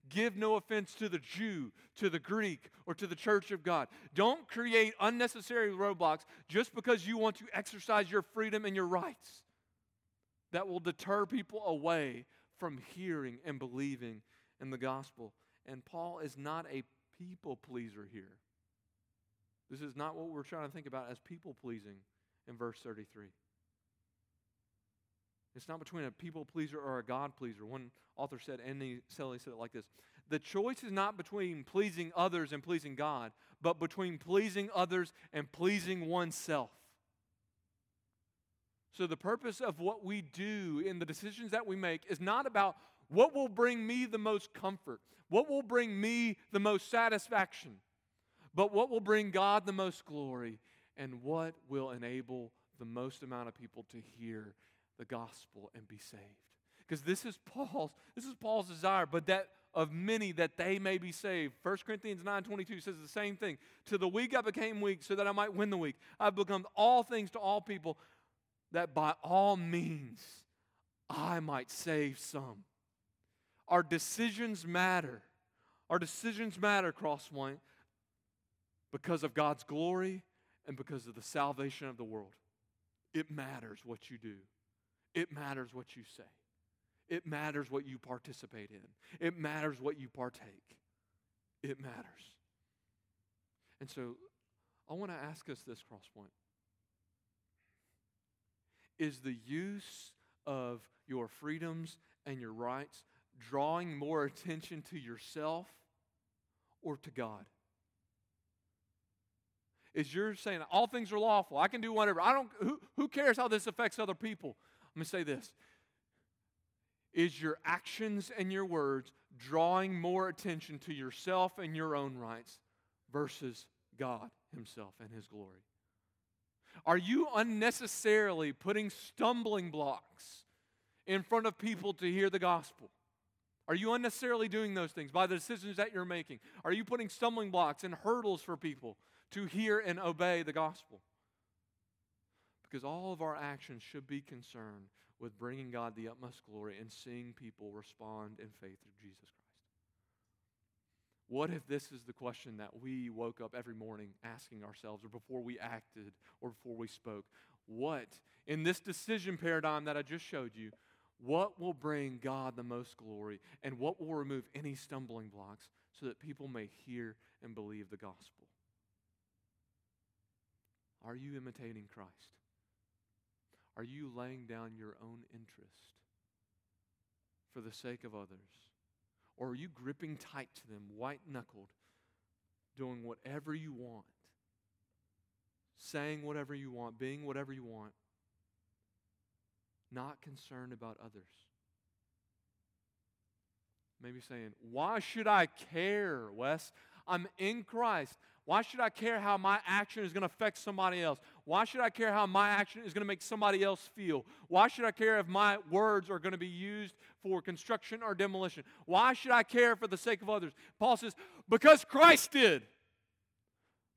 Give no offense to the Jew, to the Greek, or to the church of God. Don't create unnecessary roadblocks just because you want to exercise your freedom and your rights that will deter people away from hearing and believing in the gospel. And Paul is not a people pleaser here. This is not what we're trying to think about as people pleasing in verse 33. It's not between a people pleaser or a God pleaser. One author said, Andy Sully said it like this The choice is not between pleasing others and pleasing God, but between pleasing others and pleasing oneself. So, the purpose of what we do in the decisions that we make is not about what will bring me the most comfort, what will bring me the most satisfaction, but what will bring God the most glory, and what will enable the most amount of people to hear the gospel and be saved. Because this is Paul's, this is Paul's desire, but that of many that they may be saved. 1 Corinthians 9:22 says the same thing. To the weak I became weak so that I might win the weak. I've become all things to all people that by all means I might save some. Our decisions matter. Our decisions matter, Crosspoint, because of God's glory and because of the salvation of the world. It matters what you do. It matters what you say. It matters what you participate in. It matters what you partake. It matters. And so I want to ask us this crosspoint. Is the use of your freedoms and your rights drawing more attention to yourself or to God? Is you're saying all things are lawful? I can do whatever. I don't who, who cares how this affects other people? Let me say this. Is your actions and your words drawing more attention to yourself and your own rights versus God Himself and His glory? Are you unnecessarily putting stumbling blocks in front of people to hear the gospel? Are you unnecessarily doing those things by the decisions that you're making? Are you putting stumbling blocks and hurdles for people to hear and obey the gospel? Because all of our actions should be concerned with bringing God the utmost glory and seeing people respond in faith through Jesus Christ. What if this is the question that we woke up every morning asking ourselves, or before we acted, or before we spoke? What, in this decision paradigm that I just showed you, what will bring God the most glory and what will remove any stumbling blocks so that people may hear and believe the gospel? Are you imitating Christ? Are you laying down your own interest for the sake of others? Or are you gripping tight to them, white knuckled, doing whatever you want, saying whatever you want, being whatever you want, not concerned about others? Maybe saying, Why should I care, Wes? I'm in Christ. Why should I care how my action is going to affect somebody else? Why should I care how my action is going to make somebody else feel? Why should I care if my words are going to be used for construction or demolition? Why should I care for the sake of others? Paul says, because Christ did.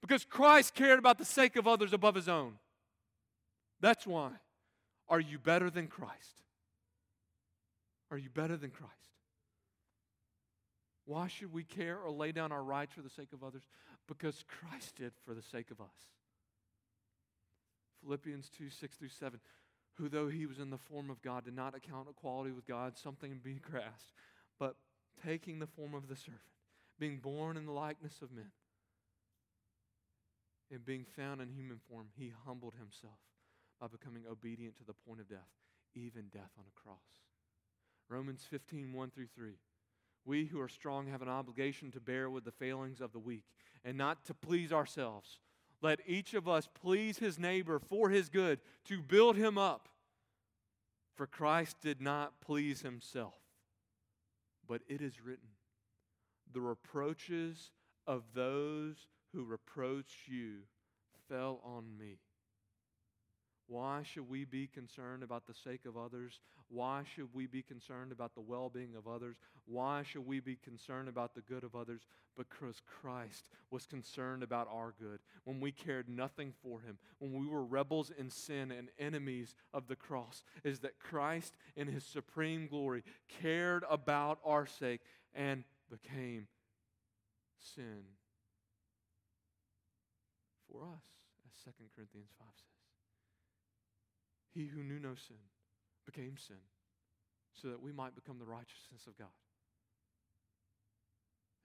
Because Christ cared about the sake of others above his own. That's why. Are you better than Christ? Are you better than Christ? Why should we care or lay down our rights for the sake of others? Because Christ did for the sake of us. Philippians 2 6 through 7. Who, though he was in the form of God, did not account equality with God something to be grasped, but taking the form of the servant, being born in the likeness of men, and being found in human form, he humbled himself by becoming obedient to the point of death, even death on a cross. Romans 15 1 through 3. We who are strong have an obligation to bear with the failings of the weak and not to please ourselves. Let each of us please his neighbor for his good, to build him up. For Christ did not please himself, but it is written, The reproaches of those who reproach you fell on me. Why should we be concerned about the sake of others? Why should we be concerned about the well being of others? Why should we be concerned about the good of others? Because Christ was concerned about our good when we cared nothing for him, when we were rebels in sin and enemies of the cross, is that Christ, in his supreme glory, cared about our sake and became sin for us, as 2 Corinthians 5 says. He who knew no sin became sin so that we might become the righteousness of God.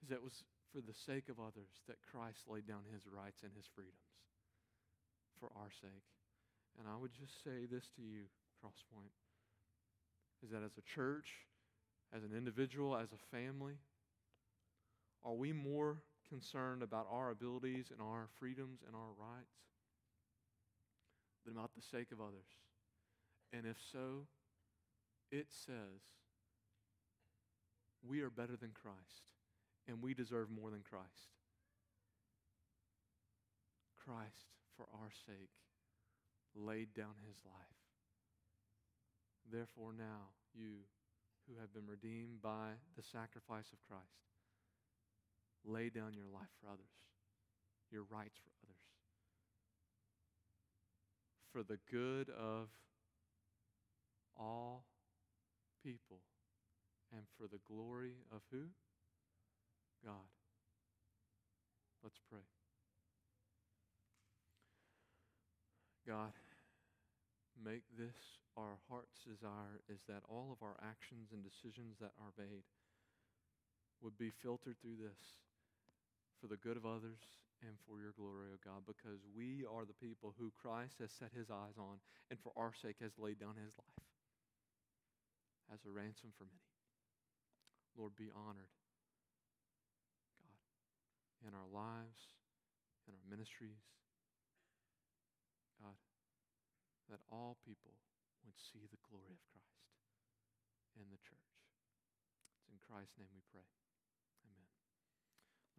is that was for the sake of others that Christ laid down his rights and his freedoms for our sake. And I would just say this to you, Crosspoint, is that as a church, as an individual, as a family, are we more concerned about our abilities and our freedoms and our rights than about the sake of others? And if so, it says we are better than Christ and we deserve more than Christ. Christ, for our sake, laid down his life. Therefore, now, you who have been redeemed by the sacrifice of Christ, lay down your life for others, your rights for others, for the good of all people and for the glory of who? God. Let's pray. God, make this our heart's desire is that all of our actions and decisions that are made would be filtered through this for the good of others and for your glory, O God, because we are the people who Christ has set his eyes on and for our sake has laid down his life as a ransom for many. Lord, be honored, God, in our lives, in our ministries, God, that all people would see the glory of Christ in the church. It's in Christ's name we pray.